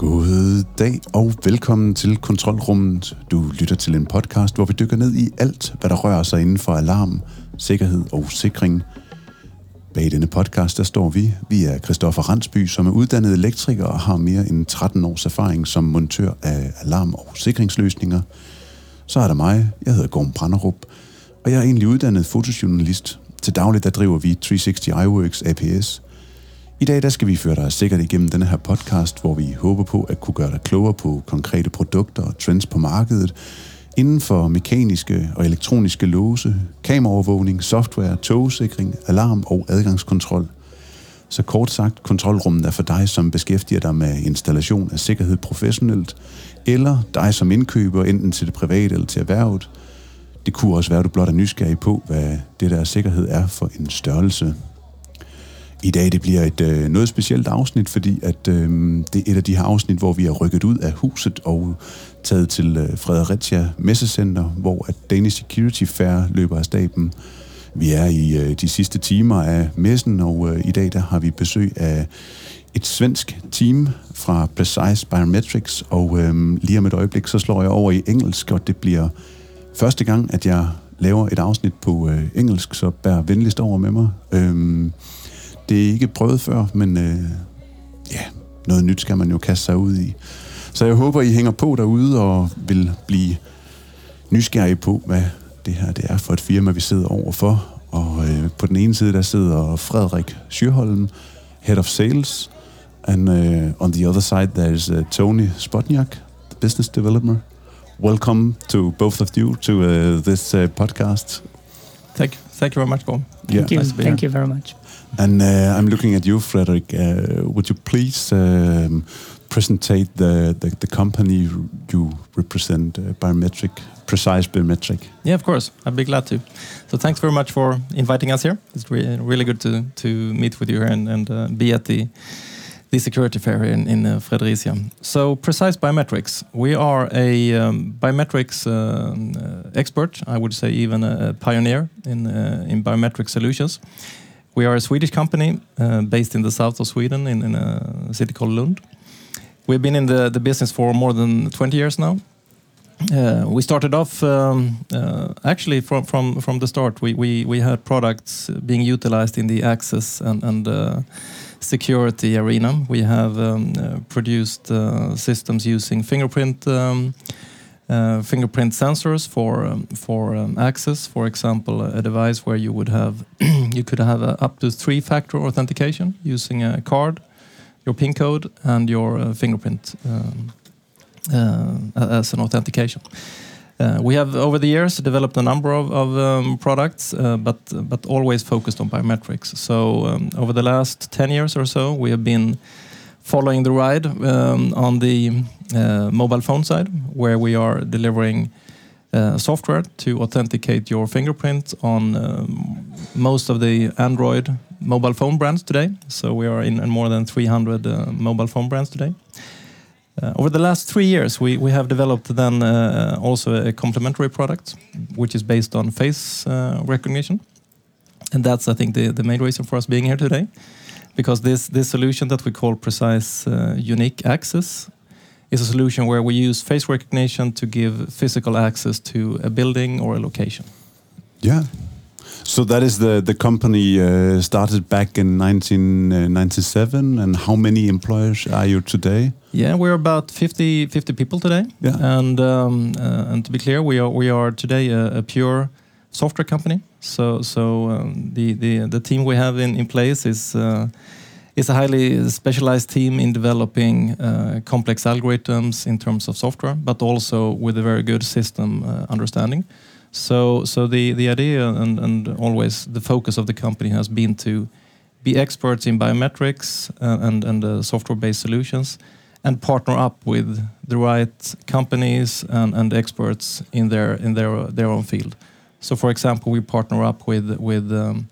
God dag og velkommen til Kontrolrummet. Du lytter til en podcast, hvor vi dykker ned i alt, hvad der rører sig inden for alarm, sikkerhed og sikring. Bag denne podcast, der står vi. Vi er Christoffer Randsby, som er uddannet elektriker og har mere end 13 års erfaring som montør af alarm- og sikringsløsninger. Så er der mig. Jeg hedder Gorm Branderup, og jeg er egentlig uddannet fotojournalist. Til dagligt der driver vi 360 iWorks APS – i dag der skal vi føre dig sikkert igennem denne her podcast, hvor vi håber på at kunne gøre dig klogere på konkrete produkter og trends på markedet, inden for mekaniske og elektroniske låse, kameraovervågning, software, togsikring, alarm og adgangskontrol. Så kort sagt, kontrolrummet er for dig, som beskæftiger dig med installation af sikkerhed professionelt, eller dig som indkøber, enten til det private eller til erhvervet. Det kunne også være, at du blot er nysgerrig på, hvad det der sikkerhed er for en størrelse. I dag det bliver et øh, noget specielt afsnit, fordi at øh, det er et af de her afsnit, hvor vi er rykket ud af huset og taget til øh, Fredericia Messecenter, hvor at Danish Security Fair løber af staben. Vi er i øh, de sidste timer af messen, og øh, i dag der har vi besøg af et svensk team fra Precise Biometrics, og øh, lige om et øjeblik, så slår jeg over i engelsk, og det bliver første gang, at jeg laver et afsnit på øh, engelsk, så bær venligst over med mig. Øh, det er ikke prøvet før, men øh, ja, noget nyt skal man jo kaste sig ud i. Så jeg håber, I hænger på derude og vil blive nysgerrige på, hvad det her det er for et firma, vi sidder overfor. Og øh, på den ene side, der sidder Frederik Sjøholm, Head of Sales, and uh, on the other side, there's uh, Tony Spotniak, the business developer. Welcome to both of you to uh, this uh, podcast. Thank, thank you very much, Paul. Thank yeah. you. Nice thank you very much. And uh, I'm looking at you, Frederick. Uh, would you please um, presentate the, the, the, company you represent, uh, Biometric, Precise Biometric? Yeah, of course. I'd be glad to. So thanks very much for inviting us here. It's re really good to, to meet with you here and, and uh, be at the the security fair in, in uh, Fredericia. So, Precise Biometrics. We are a um, biometrics uh, expert, I would say even a pioneer in, uh, in biometric solutions. We are a Swedish company uh, based in the south of Sweden in, in, a city called Lund. We've been in the, the business for more than 20 years now. Uh, we started off um, uh, actually from, from, from the start. We, we, we had products being utilized in the access and, and uh, security arena. We have um, uh, produced uh, systems using fingerprint um, uh, fingerprint sensors for um, for um, access. For example, a device where you would have you could have up to three-factor authentication using a card, your PIN code, and your uh, fingerprint um, uh, as an authentication. Uh, we have over the years developed a number of, of um, products, uh, but but always focused on biometrics. So um, over the last ten years or so, we have been following the ride um, on the uh, mobile phone side, where we are delivering uh, software to authenticate your fingerprint on um, most of the Android mobile phone brands today. So we are in, in more than 300 uh, mobile phone brands today. Uh, over the last three years, we, we have developed then uh, also a complementary product, which is based on face uh, recognition. And that's, I think, the, the main reason for us being here today because this this solution that we call precise uh, unique access is a solution where we use face recognition to give physical access to a building or a location. Yeah. So that is the the company uh, started back in 1997 and how many employers are you today? Yeah, we're about 50 50 people today. Yeah. And um, uh, and to be clear, we are we are today a, a pure software company. So so um, the, the the team we have in in place is. Uh, is a highly specialized team in developing uh, complex algorithms in terms of software, but also with a very good system uh, understanding. So, so the, the idea and, and always the focus of the company has been to be experts in biometrics uh, and, and uh, software-based solutions and partner up with the right companies and, and experts in their in their their own field. So, for example, we partner up with with um,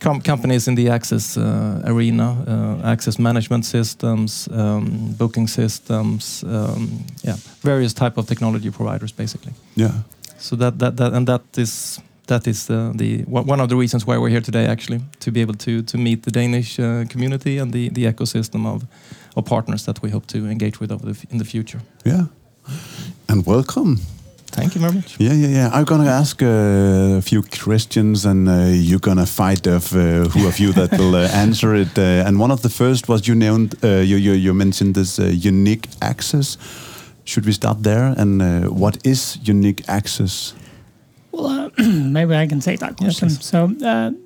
com companies in the access uh, arena, uh, access management systems, um, booking systems, um, yeah, various type of technology providers, basically. Yeah. So that that, that and that is that is uh, the one of the reasons why we're here today, actually, to be able to to meet the Danish uh, community and the the ecosystem of of partners that we hope to engage with over the, in the future. Yeah, and welcome. Thank you very much. Yeah, yeah, yeah. I'm gonna ask uh, a few questions, and uh, you're gonna fight of uh, who of you that will uh, answer it. Uh, and one of the first was you named uh, you, you you mentioned this unique access. Should we start there? And what is unique access? Well, maybe I can take that question. Yes, so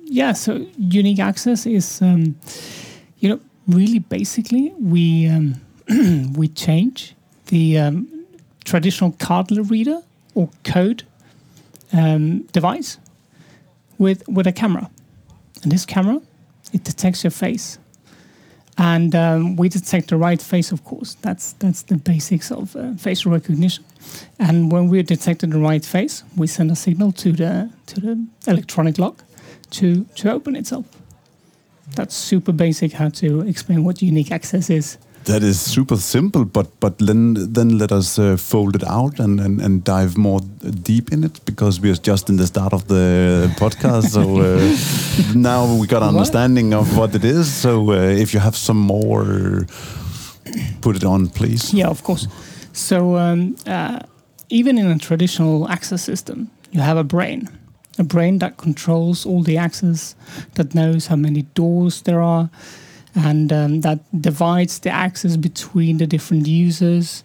yeah, so unique access is, um, you know, really basically we um, we change the um, traditional card reader or code um, device with with a camera, and this camera it detects your face, and um, we detect the right face. Of course, that's that's the basics of uh, facial recognition. And when we detected the right face, we send a signal to the to the electronic lock to to open itself. That's super basic how to explain what unique access is. That is super simple, but but then then let us uh, fold it out and, and, and dive more deep in it because we are just in the start of the podcast. So uh, now we got an understanding of what it is. So uh, if you have some more, put it on, please. Yeah, of course. So um, uh, even in a traditional access system, you have a brain, a brain that controls all the access, that knows how many doors there are and um, that divides the access between the different users.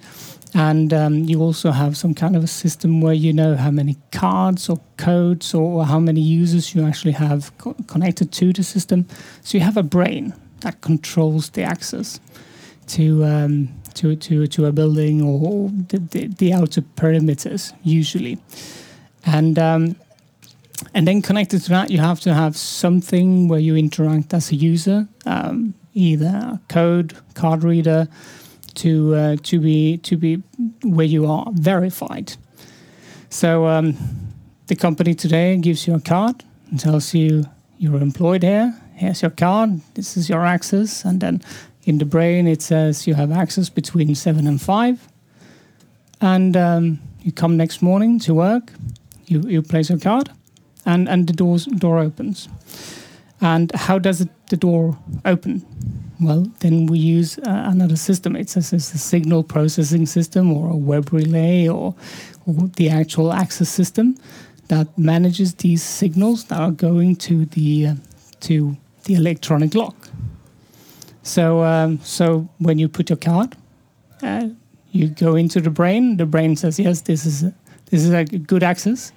And um, you also have some kind of a system where you know how many cards or codes or how many users you actually have co- connected to the system. So you have a brain that controls the access to um, to, to to a building or the, the, the outer perimeters usually, and um, and then connected to that you have to have something where you interact as a user. Um, either code, card reader, to uh, to be to be where you are verified. So um, the company today gives you a card and tells you you're employed here. Here's your card. This is your access, and then in the brain it says you have access between seven and five. And um, you come next morning to work. You you place your card, and and the doors door opens. And how does it, the door open? Well, then we use uh, another system. It's a, it's a, signal processing system or a web relay or, or, the actual access system that manages these signals that are going to the uh, to the electronic lock. So, um, so when you put your card, uh, you go into the brain. The brain says, "Yes, this is a, this is a good access."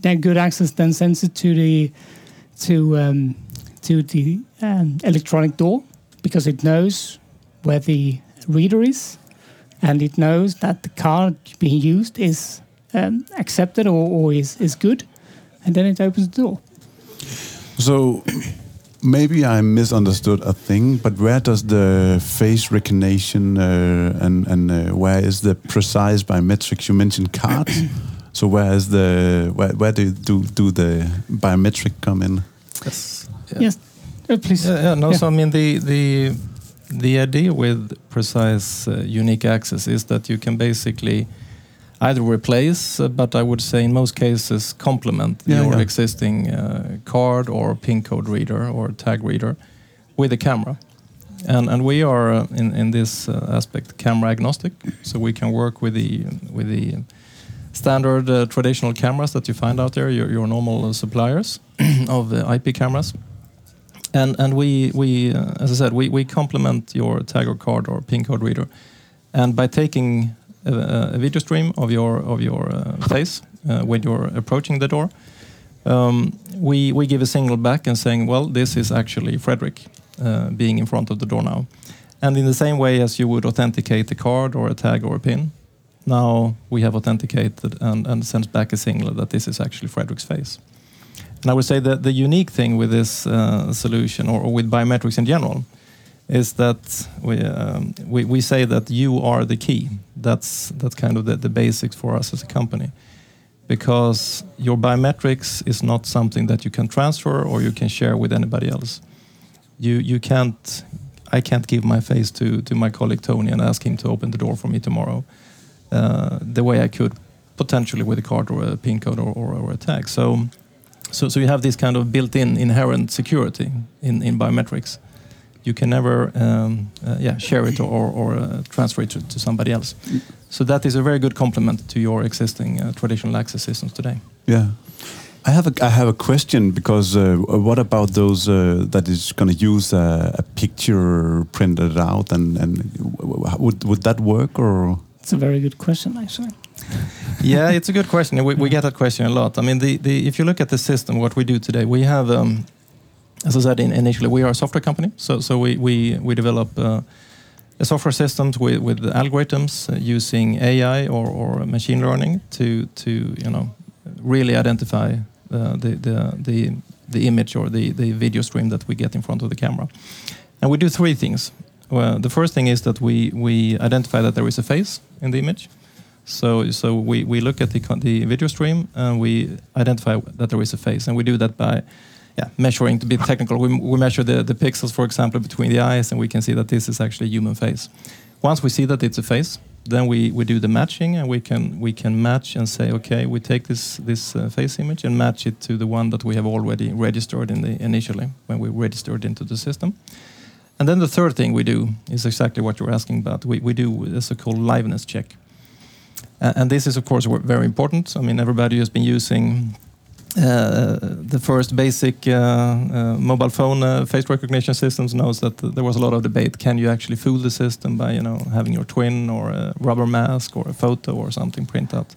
That good access then sends it to the to um, to the um, electronic door because it knows where the reader is and it knows that the card being used is um, accepted or, or is, is good. And then it opens the door. So maybe i misunderstood a thing but where does the face recognition uh, and, and uh, where is the precise biometrics? You mentioned cards. So where is the where, where do, do do the biometric come in? Yes. yeah. Yes, uh, please. Yeah, yeah no. So I mean the the the idea with precise uh, unique access is that you can basically either replace, uh, but I would say in most cases complement yeah, your yeah. existing uh, card or PIN code reader or tag reader with a camera. And and we are uh, in in this uh, aspect camera agnostic, so we can work with the with the standard traditional cameras that you find out there, your, your normal suppliers of IP cameras and and we we uh, as I said we we complement your tag or card or pin code reader, and by taking a, a video stream of your of your uh, face uh, when you're approaching the door, um, we we give a signal back and saying, well, this is actually Frederick uh, being in front of the door now, and in the same way as you would authenticate a card or a tag or a pin, now we have authenticated and and sends back a signal that this is actually Frederick's face. And I would say that the unique thing with this uh, solution, or, or, with biometrics in general, is that we, um, we, we say that you are the key. That's that's kind of the, the basics for us as a company, because your biometrics is not something that you can transfer or you can share with anybody else. You you can't. I can't give my face to to my colleague Tony and ask him to open the door for me tomorrow, uh, the way I could potentially with a card or a pin code or, or, or a tag. So So, so you have this kind of built-in inherent security in, in biometrics. You can never um, uh, yeah, share it or, or uh, transfer it to, to, somebody else. So that is a very good complement to your existing uh, traditional access systems today. Yeah. I have a I have a question because uh, what about those uh, that is going to use a, a, picture printed out and and would would that work or? It's a very good question actually. yeah, it's a good question. We, we get that question a lot. I mean, the, the if you look at the system, what we do today, we have, um, as I said in, initially, we are a software company. So so we we we develop. Uh, software systems with, with algorithms uh, using AI or, or machine learning to to you know really identify uh, the, the, the, the image or the, the video stream that we get in front of the camera. And we do three things. Well, the first thing is that we, we identify that there is a face in the image. So, so we, we look at the, the video stream and we identify that there is a face. And we do that by yeah, measuring, to be technical, we, we measure the, the pixels, for example, between the eyes, and we can see that this is actually a human face. Once we see that it's a face, then we, we do the matching and we can we can match and say okay we take this this uh, face image and match it to the one that we have already registered in the initially when we registered into the system and then the third thing we do is exactly what you're asking about we, we do a so-called liveness check and this is of course very important i mean everybody has been using uh, the first basic uh, uh, mobile phone face recognition systems knows that there was a lot of debate. Can you actually fool the system by you know having your twin or a rubber mask or a photo or something print out?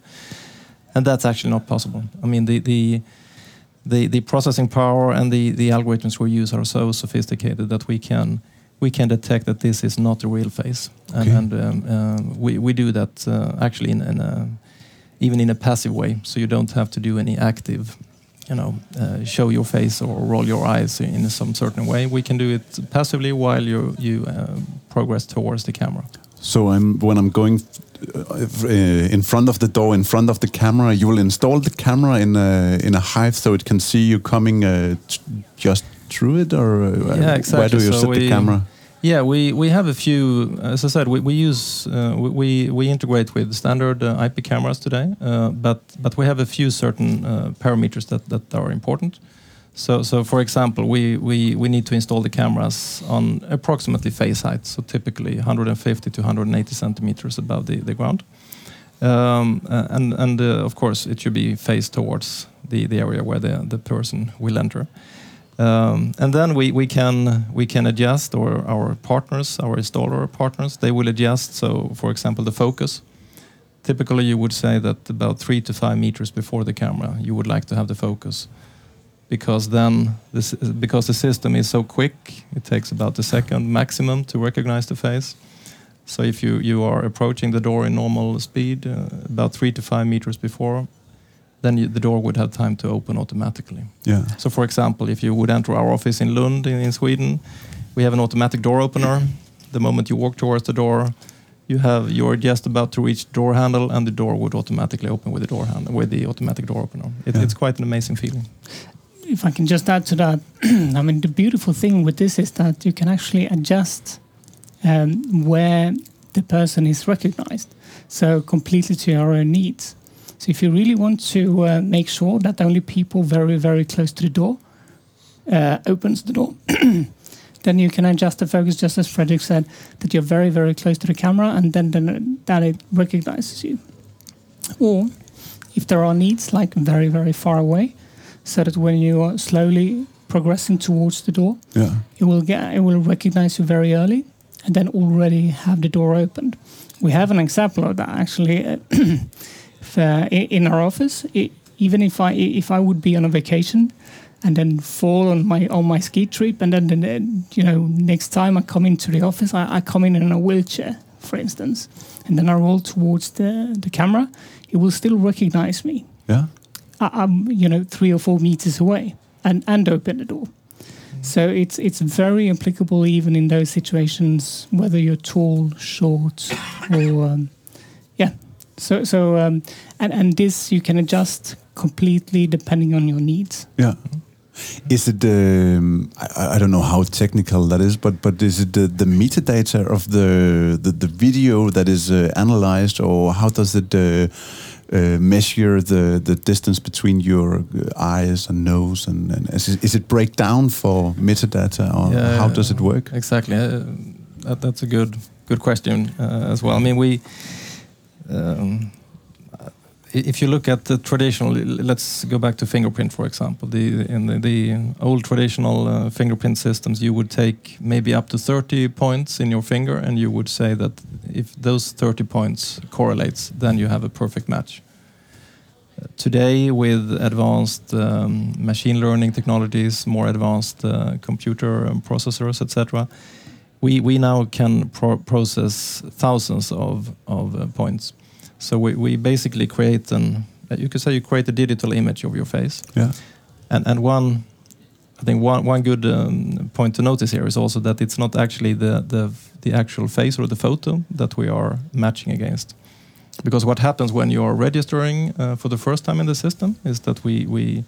And that's actually not possible. I mean the the the, the processing power and the, the algorithms we use are so sophisticated that we can we can detect that this is not a real face, okay. and, and um, um, we we do that uh, actually in, in a even in a passive way. So you don't have to do any active, you know, uh, show your face or roll your eyes in some certain way. We can do it passively while you you uh, progress towards the camera. So I'm when I'm going uh, in front of the door, in front of the camera, you will install the camera in a in a hive so it can see you coming uh, just through it, or uh, yeah, exactly. where do you so set the camera? Yeah, we, we have a few. As I said, we, we use uh, we, we integrate with standard uh, IP cameras today, uh, but but we have a few certain uh, parameters that, that are important. So so for example, we, we, we need to install the cameras on approximately face height, so typically 150 to 180 centimeters above the, the ground, um, uh, and and uh, of course it should be faced towards the, the area where the, the person will enter. Um, and then we, we can we can adjust, or our partners, our installer partners, they will adjust. So, for example, the focus. Typically, you would say that about three to five meters before the camera, you would like to have the focus, because then this because the system is so quick, it takes about a second maximum to recognize the face. So, if you you are approaching the door in normal speed, uh, about three to five meters before, then you, the door would have time to open automatically. Yeah. So, for example, if you would enter our office in Lund in, in Sweden, we have an automatic door opener. The moment you walk towards the door, you have you're just about to reach the door handle, and the door would automatically open with the door handle with the automatic door opener. It, yeah. It's quite an amazing feeling. If I can just add to that, I mean the beautiful thing with this is that you can actually adjust um, where the person is recognized, so completely to your own needs. So if you really want to uh, make sure that only people very, very close to the door uh, opens the door, then you can adjust the focus, just as Frederick said, that you're very, very close to the camera, and then, then that it recognizes you. Or if there are needs like very, very far away, so that when you are slowly progressing towards the door, yeah. it will get it will recognize you very early, and then already have the door opened. We have an example of that actually. uh, in our office. It, even if I if I would be on a vacation and then fall on my on my ski trip, and then, then you know next time I come into the office, I, I come in in a wheelchair, for instance, and then I roll towards the the camera, it will still recognize me. Yeah, I, am you know three or four meters away and and open the door. So it's it's very applicable even in those situations, whether you're tall, short, or um, yeah, so so um, and and this you can adjust completely depending on your needs. Yeah. Is it um, I, I, don't know how technical that is, but but is it the, the metadata of the, the, the video that is uh, analyzed, or how does it uh, uh, measure the the distance between your uh, eyes and nose, and, and is, it, is it break down for metadata, or Yeah, how does it work? Exactly. Uh, that, that's a good good question uh, as well. I mean, we. Um, if you look at the traditional, let's go back to fingerprint, for example. The in the, the old traditional uh, fingerprint systems, you would take maybe up to 30 points in your finger, and you would say that if those 30 points correlates, then you have a perfect match. Today, with advanced um, machine learning technologies, more advanced uh, computer processors, etc., we we now can pro process thousands of of uh, points. So we, we basically create an you could say you create a digital image of your face. Yeah. And and one I think one one good um, point to notice here is also that it's not actually the the the actual face or the photo that we are matching against. Because what happens when you are registering uh, for the first time in the system is that we we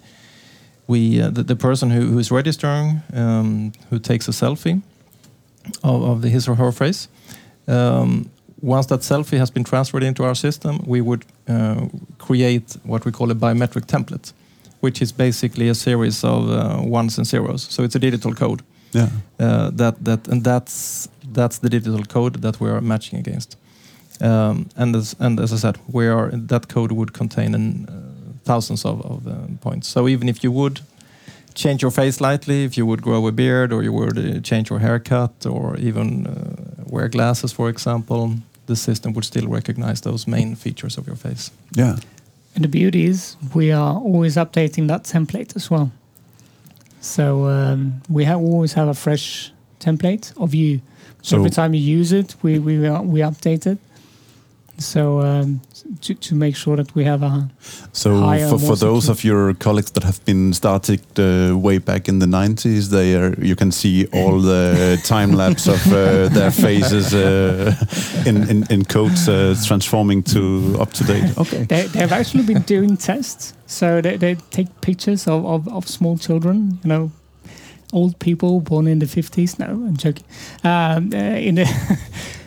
we uh, the, the person who, who is registering um, who takes a selfie of, of the, his or her face um, once that selfie has been transferred into our system, we would uh, create what we call a biometric template, which is basically a series of uh, ones and zeros. So it's a digital code. Yeah. Uh, that that and that's that's the digital code that we are matching against. Um, and as and as I said, we are that code would contain an, uh, thousands of, of uh, points. So even if you would change your face slightly, if you would grow a beard or you would uh, change your haircut or even uh, wear glasses, for example, the system would still recognize those main features of your face. Yeah. And the beauty is we are always updating that template as well. So um, we have always have a fresh template of you. So So- every time you use it, we we uh, we update it. So um, to to make sure that we have a So higher, for, for those of your colleagues that have been started uh, way back in the 90s, they are you can see all the time lapse of uh, their faces uh, in, in in codes uh, transforming to up to date. Okay. they they've actually been doing tests. So they they take pictures of, of, of small children, you know, old people born in the fifties. No, I'm joking. Um, uh, in the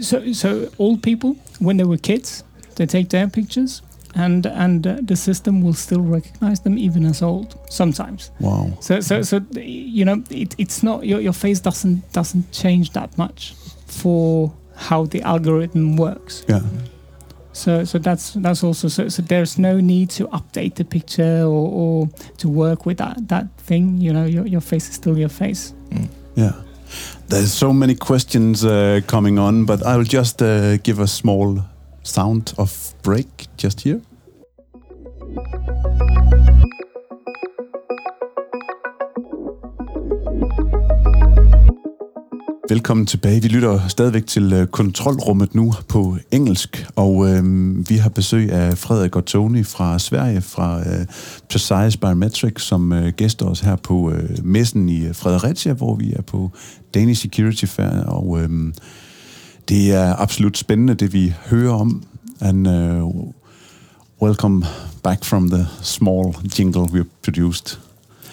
so so old people when they were kids, they take their pictures, and and uh, the system will still recognize them even as old sometimes. Wow. So so so you know it, it's not your your face doesn't doesn't change that much for how the algorithm works. Yeah. So, so that's that's also so, so. There's no need to update the picture or, or to work with that that thing. You know, your your face is still your face. Yeah. There's so many questions uh, coming on, but I'll just uh, give a small sound of break just here. Velkommen tilbage. Vi lytter stadigvæk til øh, kontrolrummet nu på engelsk, og øh, vi har besøg af Frederik og Tony fra Sverige, fra øh, Precise Biometrics, som øh, gæster os her på øh, messen i øh, Fredericia, hvor vi er på Danish Security Fair, og øh, det er absolut spændende, det vi hører om. And uh, welcome back from the small jingle we produced.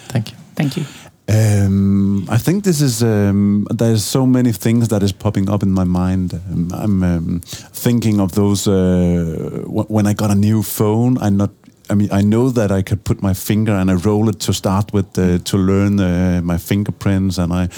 Thank you. Thank you. Um, I think this is um, there's so many things that is popping up in my mind. Um, I'm um, thinking of those uh, when I got a new phone. I not. I mean, I know that I could put my finger and I roll it to start with uh, to learn uh, my fingerprints, and I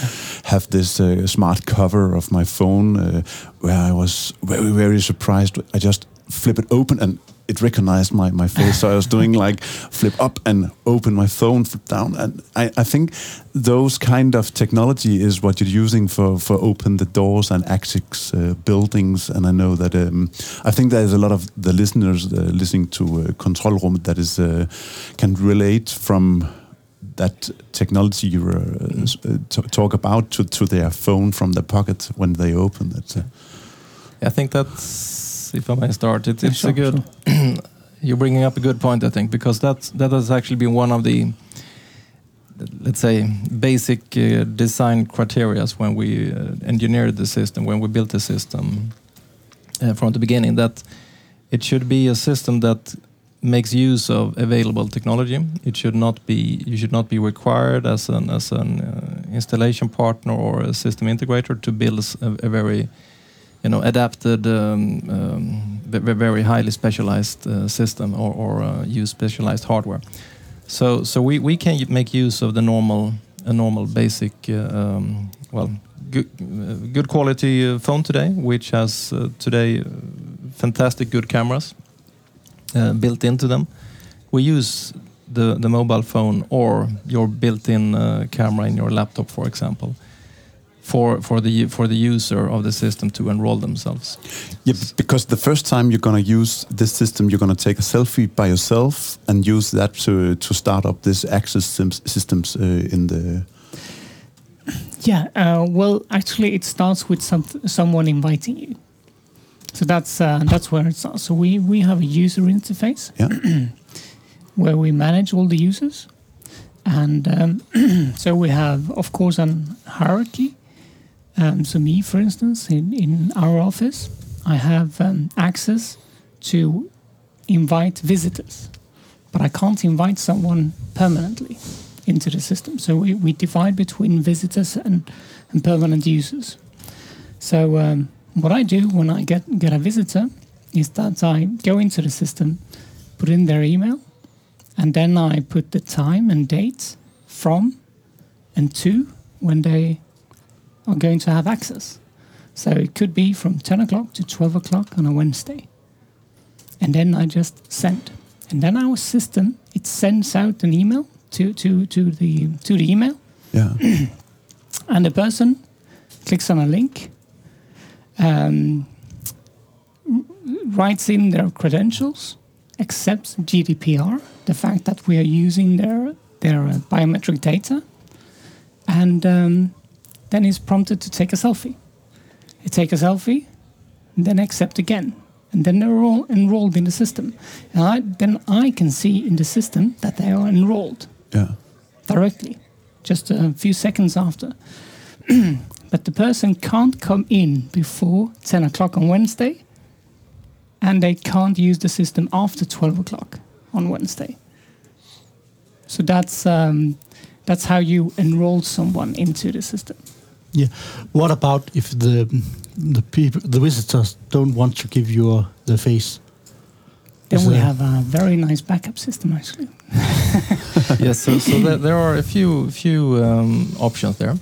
have this uh, smart cover of my phone uh, where I was very very surprised. I just flip it open and it recognized my, my face. So I was doing like flip up and open my phone, flip down. And I, I think those kind of technology is what you're using for, for open the doors and access uh, buildings. And I know that um, I think there's a lot of the listeners uh, listening to uh, Control Room that is uh, can relate from that technology you uh, s- uh, t- talk about to, to their phone from the pocket when they open it. Uh, I think that's, if I may start, it, it's sure, a good. you're bringing up a good point, I think, because that that has actually been one of the, let's say, basic uh, design criteria when we uh, engineered the system, when we built the system uh, from the beginning. That it should be a system that makes use of available technology. It should not be you should not be required as an as an uh, installation partner or a system integrator to build a very you know adapted um, um, very highly specialized uh, system or, or uh, use specialized hardware. So so we, we can make use of the normal a normal basic uh, um, well good uh, good quality uh, phone today, which has today fantastic good cameras built into them. We use the the mobile phone or your built-in camera in your laptop, for example, for for the for the user of the system to enroll themselves. Yeah, because the first time you're going to use this system, you're going to take a selfie by yourself and use that to to start up this access systems, systems uh, in the. Yeah, uh, well, actually, it starts with some someone inviting you. So that's uh, that's where it starts. So we we have a user interface Yeah. where we manage all the users, and um, so we have, of course, an hierarchy. Um, so me, for instance, in in our office, I have um, access to invite visitors, but I can't invite someone permanently into the system. So we, we divide between visitors and, and permanent users. So um, what I do when I get, get a visitor is that I go into the system, put in their email, and then I put the time and date from and to when they are going to have access. So it could be from 10 o'clock to 12 o'clock on a Wednesday. And then I just send. And then our system, it sends out an email to, to, to, the, to the email. Yeah. And the person clicks on a link, um, writes in their credentials, accepts GDPR, the fact that we are using their, their uh, biometric data, and um, then he's prompted to take a selfie. He take a selfie, and then accept again. And then they're all enrolled in the system. And I, then I can see in the system that they are enrolled Yeah. directly, just a few seconds after. but the person can't come in before 10 o'clock on Wednesday, and they can't use the system after 12 o'clock on Wednesday. So that's um, that's how you enroll someone into the system. Yeah. What about if the the people, the visitors, don't want to give you the face? Then Is we have a very nice backup system, actually. yes, so, so there, there are a few few um, options there.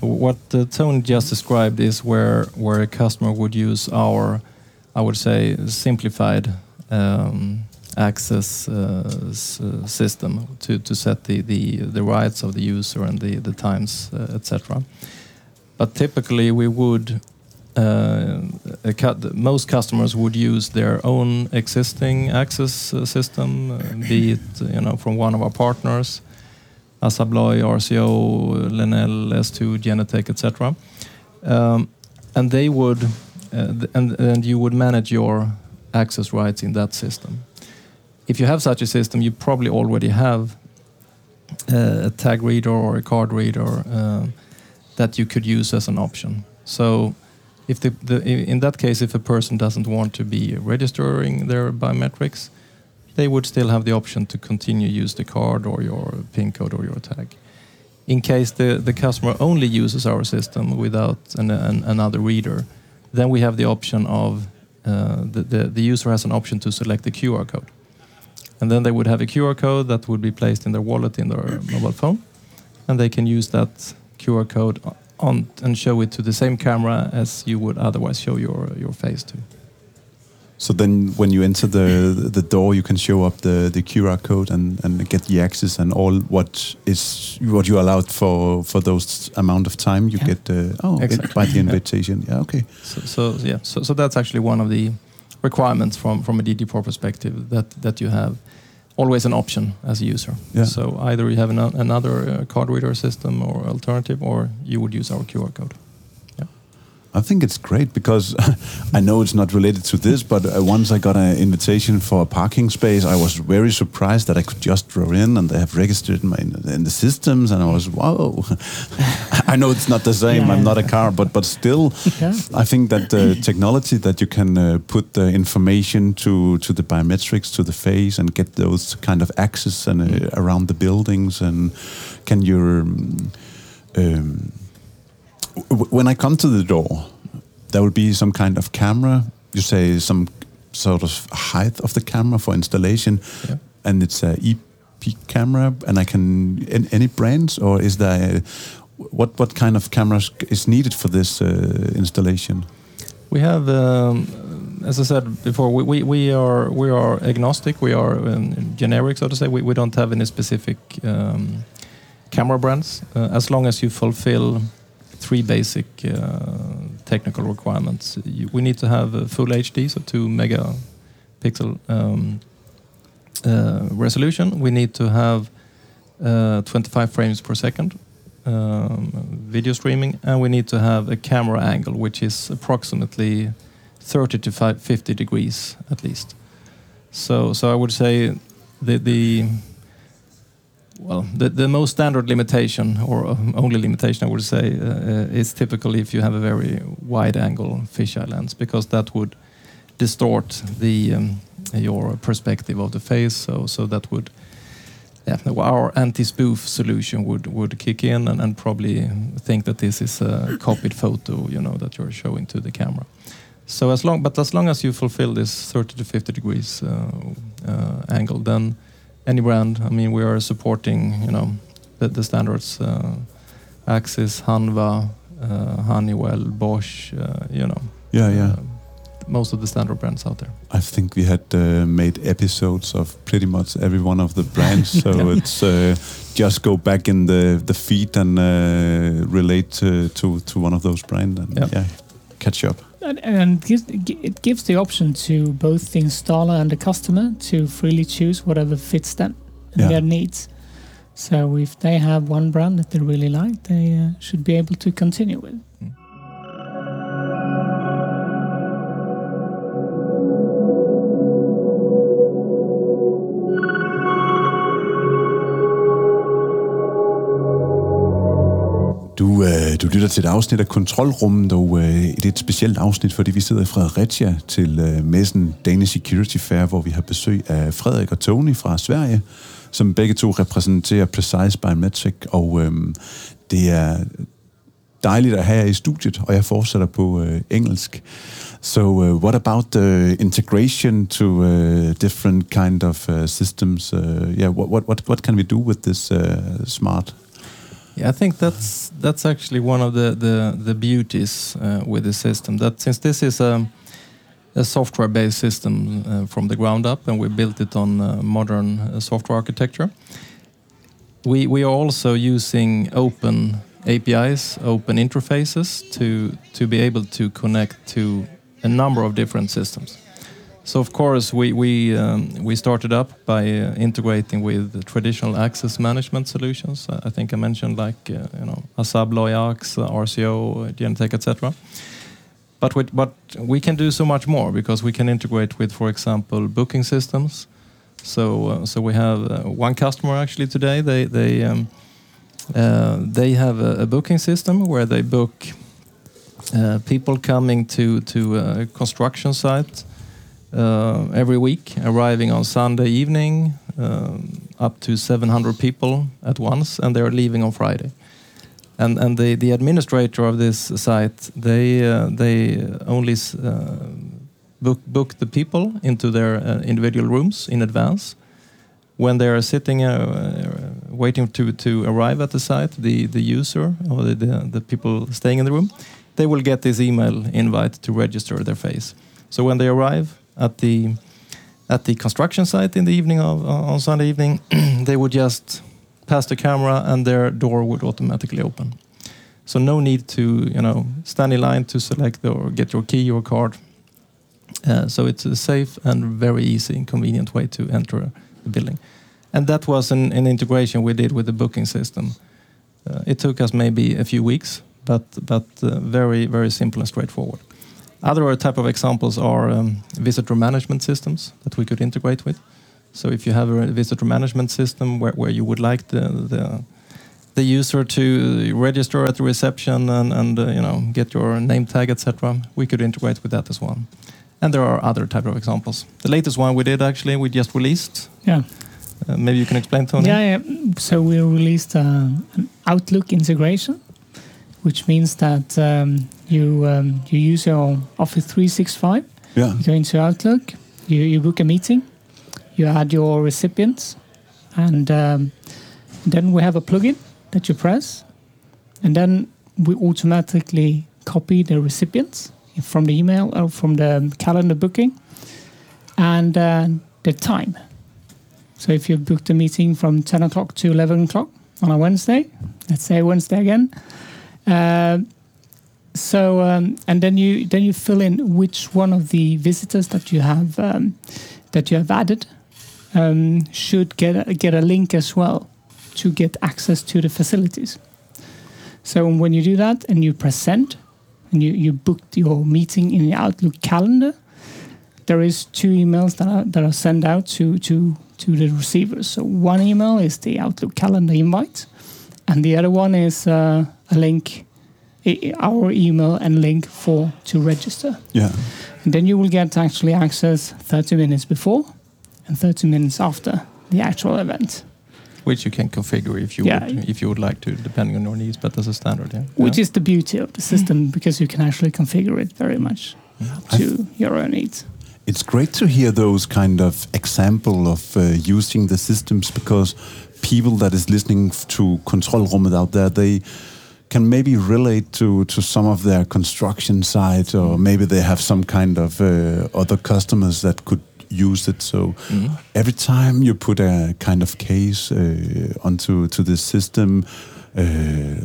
What uh, Tony just described is where where a customer would use our, I would say, simplified um, access uh, uh, system to, to set the, the the rights of the user and the the times, uh, etc. But typically, we would. Uh, most customers would use their own existing access uh, system, uh, be it you know from one of our partners, Assa Abloy, RCO, Lenel, S2, Genetec, etc. Um, and they would, uh, th- and and you would manage your access rights in that system. If you have such a system, you probably already have uh, a tag reader or a card reader uh, that you could use as an option. So if the, the in that case, if a person doesn't want to be registering their biometrics, they would still have the option to continue use the card or your PIN code or your tag. In case the, the customer only uses our system without an, an, another reader, then we have the option of uh, the, the, the user has an option to select the QR code. And then they would have a QR code that would be placed in their wallet in their mobile phone. And they can use that QR code on and show it to the same camera as you would otherwise show your, your face to. So then, when you enter the the door, you can show up the, the QR code and, and get the access and all what is what you allowed for for those amount of time. You Yeah. get uh, oh it- Exactly. by the Yeah. invitation. Yeah, okay. So, so yeah, so, so that's actually one of the requirements from from a GDPR perspective that that you have always an option as a user. Yeah. So either you have an, another uh, card reader system or alternative, or you would use our QR code. I think it's great because I know it's not related to this, but uh, once I got an invitation for a parking space, I was very surprised that I could just draw in and they have registered my in the systems, and I was wow. I know it's not the same. Yeah. I'm not a car, but but still, Yeah. I think that the technology that you can uh, put the information to to the biometrics to the face and get those kind of access and uh, around the buildings and can your um, um, when I come to the door, there will be some kind of camera. You say some sort of height of the camera for installation, Yeah. and it's a IP camera, and I can an- any brands, or is there what what kind of cameras is needed for this uh, installation? We have, um, as I said before, we, we, we are we are agnostic. We are um, generic, so to say. We, we don't have any specific um, camera brands, uh, as long as you fulfill three basic uh, technical requirements. We need to have full HD, so two megapixel um, uh, resolution. We need to have uh, 25 frames per second um, video streaming, and we need to have a camera angle which is approximately 30 to 50 degrees at least. So, so I would say the the well the, the most standard limitation or uh, only limitation I would say uh, uh, is typically if you have a very wide angle fisheye lens because that would distort the um, your perspective of the face. So so that would yeah, our anti-spoof solution would would kick in and, and probably think that this is a copied photo, you know, that you're showing to the camera. So as long, but as long as you fulfill this 30 to 50 degrees uh, uh, angle, then any brand, I mean, we are supporting, you know, the, the standards, uh, Axis, Hanwha, uh, Honeywell, Bosch, uh, you know, Yeah, yeah. uh, most of the standard brands out there. I think we had uh, made episodes of pretty much every one of the brands, so it's uh, just go back in the the feed and uh, relate to, to to one of those brands and Yeah. yeah, catch up. And, and it gives- it gives the option to both the installer and the customer to freely choose whatever fits them and Yeah. their needs. So if they have one brand that they really like, they uh, should be able to continue with. Du, øh, du lytter til et afsnit af Kontrolrummet, og øh, det er et specielt afsnit, fordi vi sidder i Fredericia til øh, messen Danish Security Fair, hvor vi har besøg af Frederik og Tony fra Sverige, som begge to repræsenterer Precise Biometric, og øh, det er dejligt at have jer i studiet, og jeg fortsætter på øh, engelsk. So, uh, what about the integration to uh, different kind of uh, systems? Uh, yeah, what, what what what can we do with this uh, smart Yeah, I think that's that's actually one of the the, the beauties uh, with the system. That since this is a a software-based system uh, from the ground up, and we built it on uh, modern uh, software architecture. We we are also using open APIs, open interfaces to to be able to connect to a number of different systems. So of course we we um, we started up by uh, integrating with traditional access management solutions. I think I mentioned like uh, you know Asab, Loyax, uh, RCO, uh, Genetec, etc. But with, but we can do so much more because we can integrate with, for example, booking systems. So uh, so we have uh, one customer actually today. They they um, they have a, a booking system where they book uh, people coming to to a construction site uh, every week, arriving on Sunday evening, um, up to 700 people at once, and they're leaving on Friday. And and the, the administrator of this site, they uh, they only uh, book book the people into their uh, individual rooms in advance. When they are sitting, uh, waiting to to arrive at the site, the the user or the, the the people staying in the room, they will get this email invite to register their face. So when they arrive at the at the construction site in the evening of on Sunday evening, they would just pass the camera and their door would automatically open. So no need to you know stand in line to select or get your key or card. Uh, so it's a safe and very easy and convenient way to enter the building. And that was an, an integration we did with the booking system. Uh, it took us maybe a few weeks, but but uh, very very simple and straightforward. Other type of examples are um, visitor management systems that we could integrate with. So if you have a visitor management system where, where you would like the, the the user to register at the reception and, and uh, you know get your name tag etc. We could integrate with that as well. And there are other type of examples. The latest one we did actually we just released. Yeah. Uh, maybe you can explain, Tony. Yeah, yeah. So we released uh, an Outlook integration, which means that um, you um, you use your Office 365. Yeah. You go into Outlook, You, you book a meeting, you add your recipients, and um, then we have a plugin that you press, and then we automatically copy the recipients from the email or from the calendar booking and uh, the time. So if you booked a meeting from 10 o'clock to 11 o'clock on a Wednesday, let's say Wednesday again. Uh, so um, and then you then you fill in which one of the visitors that you have um, that you have added um, should get a, get a link as well to get access to the facilities. So when you do that and you press send and you, you booked your meeting in the Outlook calendar, there is two emails that are that are sent out to to to the receivers. So one email is the Outlook calendar invite, and the other one is uh, a link, our email and link for to register. Yeah. And then you will get actually access 30 minutes before and 30 minutes after the actual event, Which you can configure if you Yeah. would, if you would like to, depending on your needs. But as a standard, yeah. which yeah. is the beauty of the system because you can actually configure it very much to your own needs. It's great to hear those kind of example of uh, using the systems because people that is listening f- to Kontrolrummet out there, they can maybe relate to, to some of their construction sites or maybe they have some kind of uh, other customers that could use it. So Mhm. every time you put a kind of case uh, onto to this system, uh,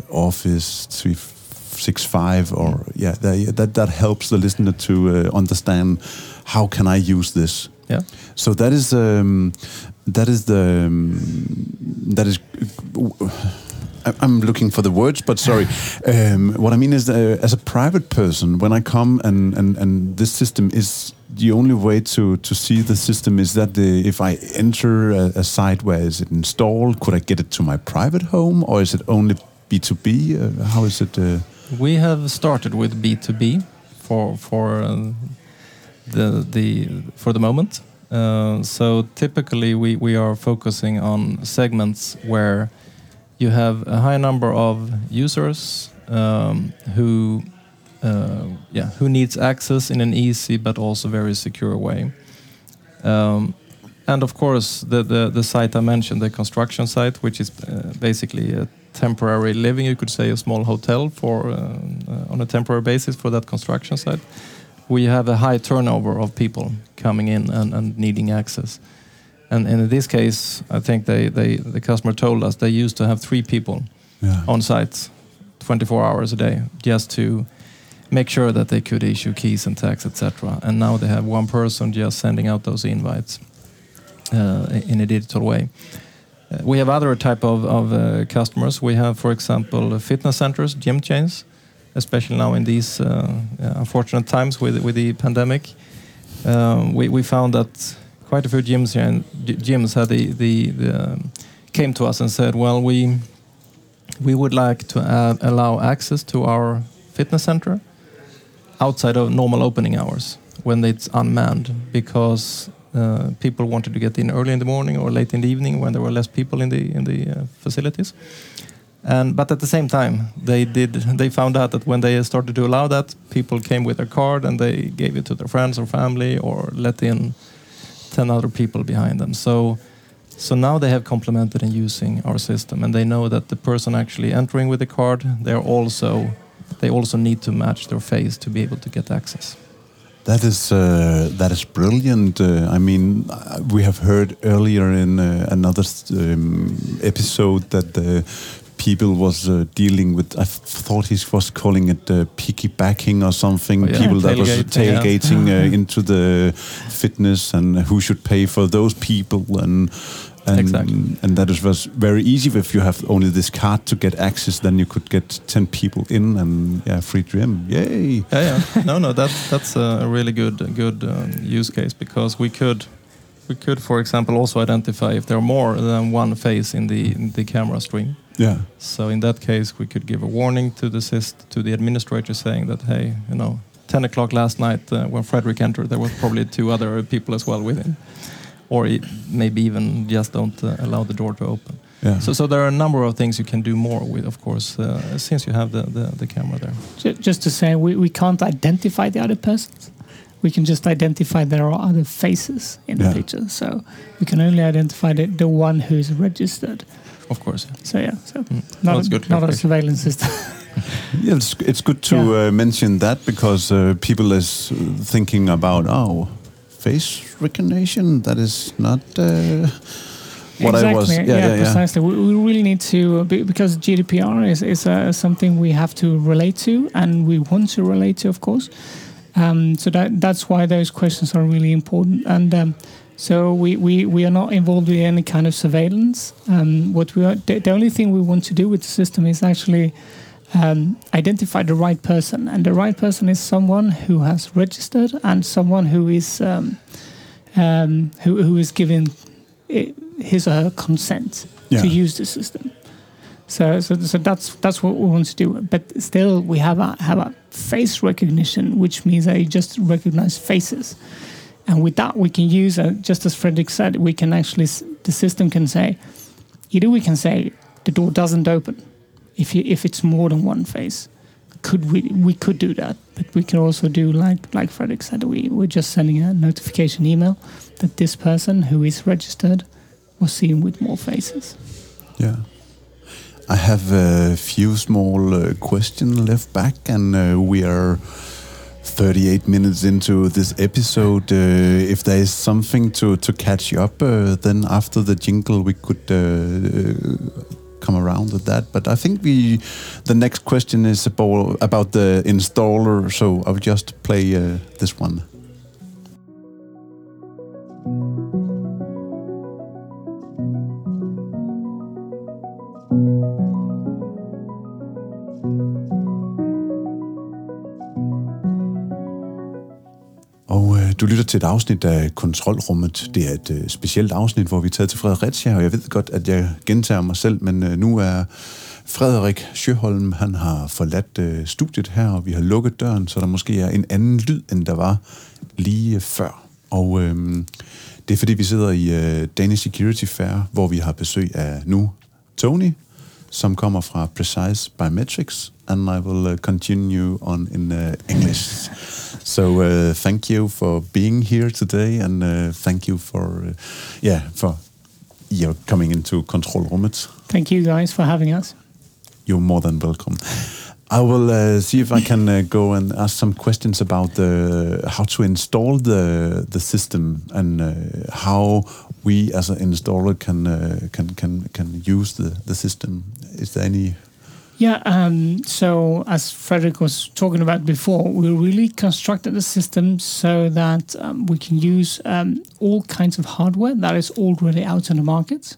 Office 365 or yeah, that, that that helps the listener to uh, understand how can I use this. Yeah. So that is um, that is the um, that is. I'm looking for the words, but sorry. Um, what I mean is, uh, as a private person, when I come and, and, and this system is the only way to, to see the system is that the, if I enter a, a site where is it installed, could I get it to my private home or is it only B2B? Uh, how is it? Uh, We have started with B2B for for uh, the the for the moment. Uh, so typically we, we are focusing on segments where you have a high number of users um, who uh, yeah who needs access in an easy but also very secure way. Um, and of course, the, the, the site I mentioned, the construction site, which is uh, basically a temporary living, you could say a small hotel for uh, uh, on a temporary basis for that construction site. We have a high turnover of people coming in and, and needing access. And, and in this case, I think they, they the customer told us they used to have three people yeah. on site 24 hours a day just to make sure that they could issue keys and tags, etc. And now they have one person just sending out those invites uh, in a digital way. Uh, we have other type of, of uh, customers. We have, for example, fitness centers, gym chains, especially now in these uh, unfortunate times with with the pandemic. Um, we, we found that quite a few gyms here and gyms had the, the, the um, came to us and said, well, we we would like to uh, allow access to our fitness center outside of normal opening hours when it's unmanned because uh, people wanted to get in early in the morning or late in the evening when there were less people in the in the uh, facilities. And but at the same time, they did they found out that when they started to allow that, people came with their card and they gave it to their friends or family or let in ten other people behind them. So. So now they have complemented in using our system, and they know that the person actually entering with the card, they're also they also need to match their face to be able to get access. That is uh, that is brilliant. Uh, I mean, uh, we have heard earlier in uh, another um, episode that the people was uh, dealing with. I thought he was calling it uh, piggybacking or something. Oh, yeah. People that was Tailgating, yeah. uh, into the fitness and who should pay for those people and. And, Exactly. and that is, was very easy if you have only this card to get access. Then you could get ten people in and yeah, free gym. Yay! Yeah, yeah. No, no, that that's a really good good um, use case because we could we could, for example, also identify if there are more than one face in the in the camera stream. Yeah. So in that case, we could give a warning to the syst to the administrator saying that hey, you know, 10 o'clock last night uh, when Frederik entered, there was probably two other people as well with him, or it, maybe even just don't uh, allow the door to open. Yeah. So, so there are a number of things you can do more with, of course, uh, since you have the, the, the camera there. Just to say, we, we can't identify the other persons, we can just identify there are other faces in Yeah. the picture. So we can only identify the, the one who's registered. Of course. yeah. So yeah, so Mm. not, That's a, good not a surveillance system. Yeah, it's, it's good to Yeah. uh, mention that because uh, people is uh, thinking about oh, face recognition. That is not uh, what exactly. I was. Yeah, yeah, yeah, yeah. precisely. We, we really need to uh, because GDPR is is uh, something we have to relate to, and we want to relate to, of course. Um, so that that's why those questions are really important. And um, so we, we, we are not involved in any kind of surveillance. Um, what we are the, the only thing we want to do with the system is actually um, identify the right person, and the right person is someone who has registered and someone who is um, um, who who is given his or her consent Yeah. to use the system. So, so, so that's that's what we want to do. But still, we have a have a face recognition, which means that you just recognize faces, and with that we can use, uh, just as Frederik said, we can actually the system can say, either we can say the door doesn't open, if you, if it's more than one face. Could we we could do that, but we can also do like like Frederik said, we we're just sending a notification email that this person who is registered was seen with more faces. Yeah. I have a few small uh, questions left back, and uh, we are 38 minutes into this episode. Uh, if there is something to, to catch up, uh, then after the jingle, we could uh, uh, come around with that. But I think we, the next question is about, about the installer, so I'll just play uh, this one. Du lytter til et afsnit af Kontrolrummet. Det er et øh, specielt afsnit, hvor vi er taget til Fredericia, og jeg ved godt, at jeg gentager mig selv, men øh, nu er Frederik Sjøholm, han har forladt øh, studiet her, og vi har lukket døren, så der måske er en anden lyd, end der var lige før. Og øhm, det er fordi, vi sidder i øh, Danish Security Fair, hvor vi har besøg af nu Tony, som kommer fra Precise Biometrics, and I will uh, continue on in uh, English. So uh, thank you for being here today, and uh, thank you for uh, yeah for your coming into Kontrolrummet. Thank you guys for having us. You're more than welcome. I will uh, see if I can uh, go and ask some questions about the how to install the the system and uh, how we as an installer can uh, can can can use the the system. Is there any? Yeah, um, so as Frederik was talking about before, we really constructed the system so that um, we can use um, all kinds of hardware that is already out on the market.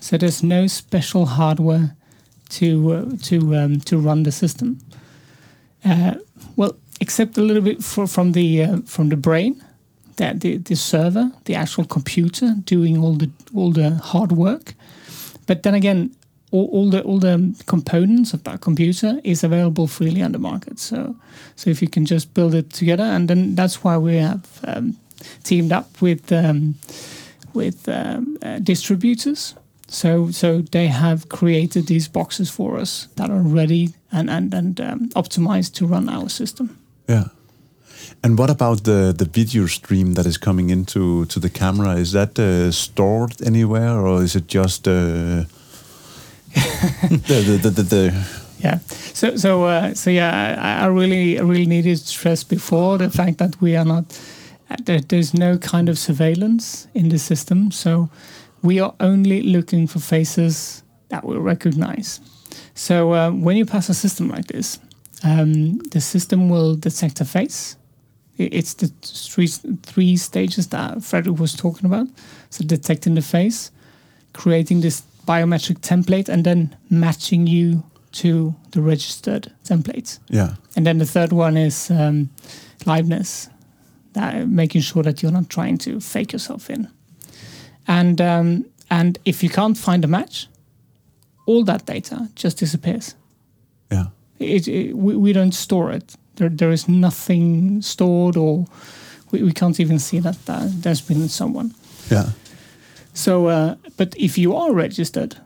So there's no special hardware to uh, to um, to run the system. Uh, well, except a little bit for, from the uh, from the brain, that the, the server, the actual computer, doing all the all the hard work. But then again, all, all the all the components of that computer is available freely on the market. So so if you can just build it together, and then that's why we have um, teamed up with um, with um, uh, distributors. So so they have created these boxes for us that are ready and and and um, optimized to run our system. Yeah. And what about the the video stream that is coming into to the camera? Is that uh, stored anywhere, or is it just uh, the, the, the, the, the Yeah. So so uh, so yeah, I, I really I really needed to stress before the fact that we are not uh, there, there's no kind of surveillance in the system. So we are only looking for faces that we recognize. So uh, when you pass a system like this, um, the system will detect a face. It's the three three stages that Frederik was talking about. So detecting the face, creating this biometric template, and then matching you to the registered templates. yeah And then the third one is um, liveness, that, making sure that you're not trying to fake yourself in. And um, and if you can't find a match, all that data just disappears. yeah It, it, we, we don't store it. There, there is nothing stored, or we, we can't even see that uh, there's been someone. yeah So, uh, but if you are registered,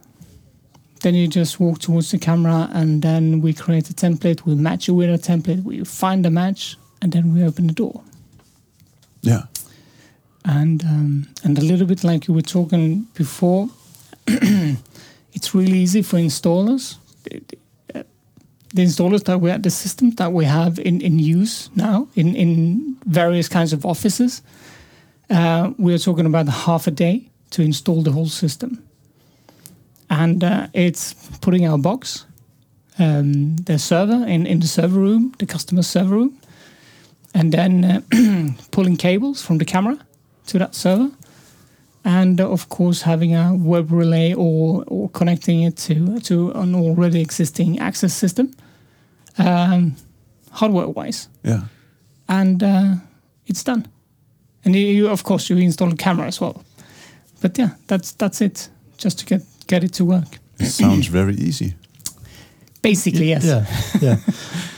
then you just walk towards the camera and then we create a template. We match you with a template. We find a match and then we open the door. Yeah. And um, and a little bit like you were talking before, it's really easy for installers. The, the- the installers that we have, the system that we have in, in use now in, in various kinds of offices, uh, we are talking about half a day to install the whole system, and uh, it's putting our box, um, the server in, in the server room, the customer server room, and then uh, pulling cables from the camera to that server, and uh, of course having a web relay or or connecting it to to an already existing access system, um, hardware wise, Yeah. and uh, it's done. And you, you of course you install a camera as well, but yeah, that's that's it. Just to get get it to work. It sounds very easy. Basically, yes. Yeah, yeah.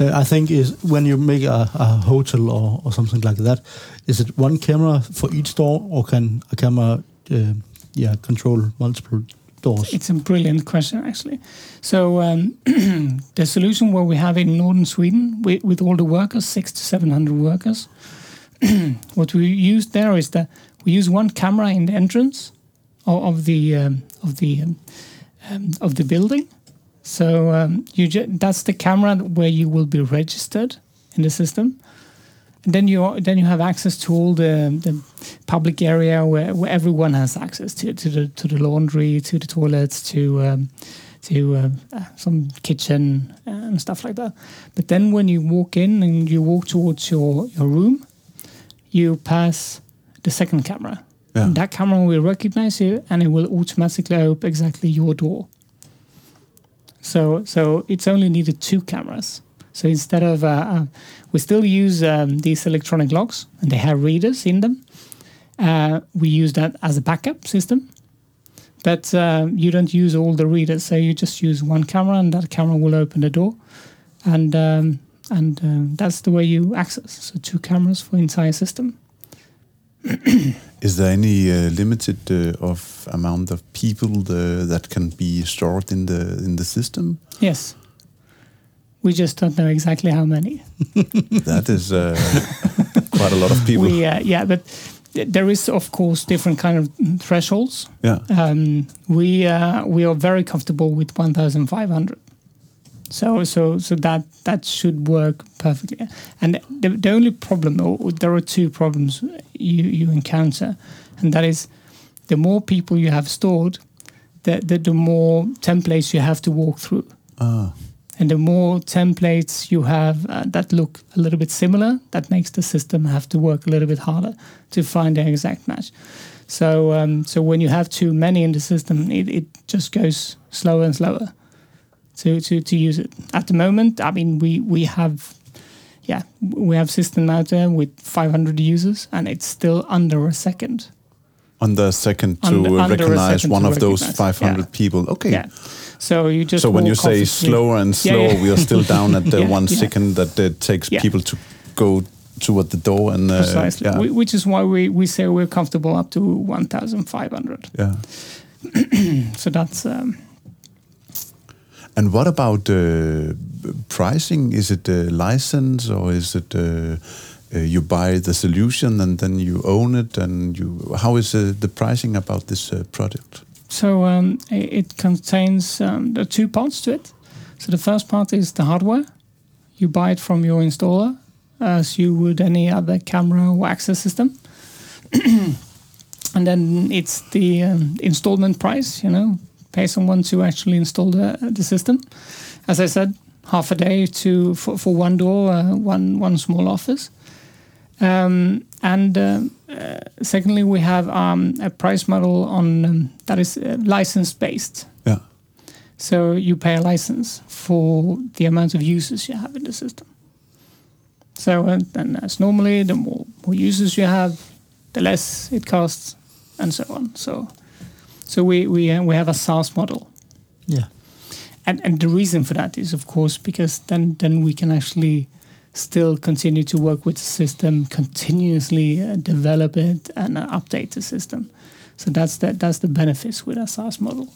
Uh, I think is when you make a, a hotel or, or something like that, is it one camera for each door, or can a camera, uh, yeah, control multiple doors? It's a brilliant question, actually. So um, the solution where we have in northern Sweden with, with all the workers, six to seven hundred workers, what we use there is that we use one camera in the entrance of, of the um, of the um, um, of the building. So um, you that's the camera where you will be registered in the system. And then you then you have access to all the, the public area where, where everyone has access to to the to the laundry, to the toilets, to um, to uh, uh, some kitchen and stuff like that. But then when you walk in and you walk towards your your room, you pass the second camera. Yeah. And that camera will recognize you and it will automatically open exactly your door. So so it's only needed two cameras. So instead of uh, uh, we still use um, these electronic locks and they have readers in them. Uh, we use that as a backup system, but uh, you don't use all the readers. So you just use one camera and that camera will open the door, and um, and uh, that's the way you access. So two cameras for entire system. Is there any uh, limited uh, of amount of people the, that can be stored in the in the system? Yes. We just don't know exactly how many. That is uh, quite a lot of people. We uh, yeah, but there is of course different kind of thresholds. yeah. Um, we uh, we are very comfortable with 1,500. So so so that that should work perfectly. And the, the only problem, or there are two problems you you encounter, and that is the more people you have stored, the the, the more templates you have to walk through. Ah, And the more templates you have uh, that look a little bit similar, that makes the system have to work a little bit harder to find the exact match. So, um, so when you have too many in the system, it, it just goes slower and slower to, to, to use it. At the moment, I mean, we, we have, yeah, we have system out there with 500 users, and it's still under a second. on the second to Under- under recognize second one to of those 500 yeah. people. Okay. Yeah. So you just So when you say slower and slower, yeah. we are still down at the one second that it takes people to go toward the door and uh, precisely, yeah, Whi- which is why we, we say we're comfortable up to 1,500. yeah. So that's um, And what about uh, pricing? Is it a license or is it uh, uh, you buy the solution and then you own it? And you how is the pricing about this product? so um, it contains um, are two parts to it. So the first part is the hardware. You buy it from your installer as you would any other camera or access system. and then it's the um, installment price, you know, pay someone to actually install the, the system. As I said, half a day to for, for one door, uh, one one small office. Um, and uh, uh, secondly, we have um, a price model on um, that is uh, license based. Yeah. So you pay a license for the amount of users you have in the system. So uh, and as normally, the more, more users you have, the less it costs, and so on. So, so we we uh, we have a SaaS model, Yeah. and and the reason for that is of course because then then we can actually still continue to work with the system, continuously uh, develop it and uh, update the system. So that's the that's the benefits with a SaaS model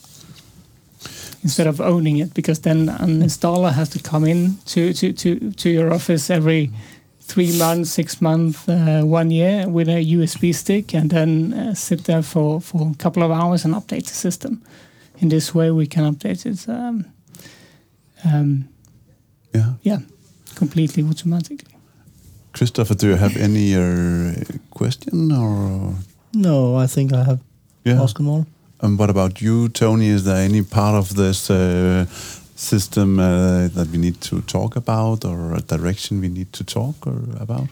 instead of owning it, because then an installer has to come in to to to, to your office every three months, six months, uh, one year with a USB stick, and then uh, sit there for for a couple of hours and update the system. In this way, we can update it. Um, um, Yeah. yeah, completely automatically. Christoffer, do you have any uh, question or? No, I think I have Yeah. asked them all. And what about you, Tony? Is there any part of this uh, system uh, that we need to talk about, or a direction we need to talk or about?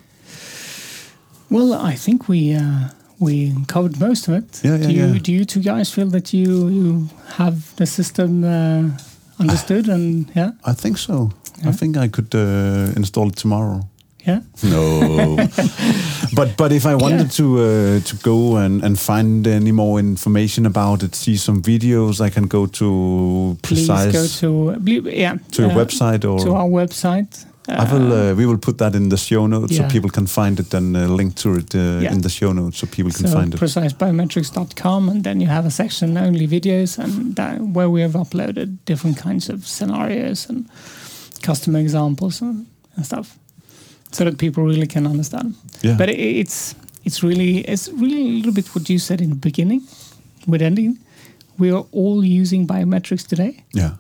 Well, I think we uh, we covered most of it. Yeah, yeah, do you yeah. do you two guys feel that you you have the system uh, understood and yeah I think so. I think I could uh, install it tomorrow. Yeah No, but but if I wanted Yeah. to uh, to go and, and find any more information about it, see some videos, I can go to please precise go to yeah to your uh, website or to our website. I will. Uh, we will put that in the show notes yeah. so people can find it and uh, link to it uh, Yeah. in the show notes so people can so find it. precisebiometrics.com and then you have a section only videos and that, where we have uploaded different kinds of scenarios and customer examples and, and stuff so that people really can understand Yeah. but it, it's it's really it's really a little bit what you said in the beginning with ending we are all using biometrics today yeah.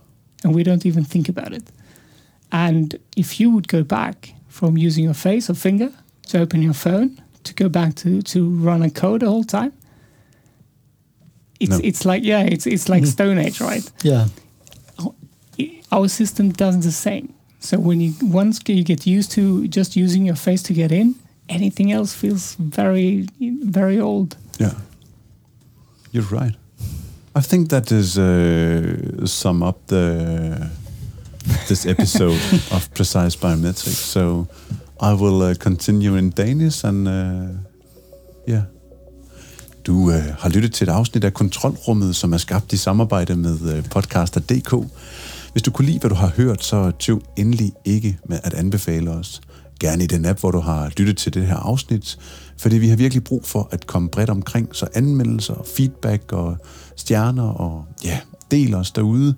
and we don't even think about it. And if you would go back from using your face or finger to open your phone to go back to to run a code the whole time, it's No. it's like yeah, it's it's like mm-hmm. Stone Age, right? Yeah. Our system does the same. So when you once you get used to just using your face to get in, anything else feels very very old. Yeah. You're right. I think that is uh, sum up the this episode of Precise Biometrics. So I will uh, continue in Danish and uh, yeah. Du øh, har lyttet til et afsnit af Kontrolrummet, som er skabt i samarbejde med øh, podcaster.dk. Hvis du kunne lide, hvad du har hørt, så tøv endelig ikke med at anbefale os. Gerne i den app, hvor du har lyttet til det her afsnit, fordi vi har virkelig brug for at komme bredt omkring, så anmeldelser, feedback og stjerner og ja, del os derude.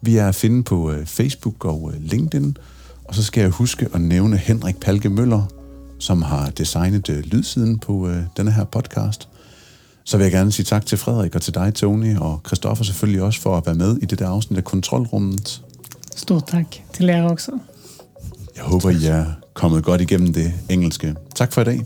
Vi er at finde på øh, Facebook og øh, LinkedIn, og så skal jeg huske at nævne Henrik Palke Møller, som har designet øh, lydsiden på denne her podcast. Så vil jeg gerne sige tak til Frederik og til dig, Tony, og Christoffer selvfølgelig også for at være med i det der afsnit af Kontrolrummet. Stort tak til jer også. Jeg håber, I er kommet godt igennem det engelske. Tak for i dag.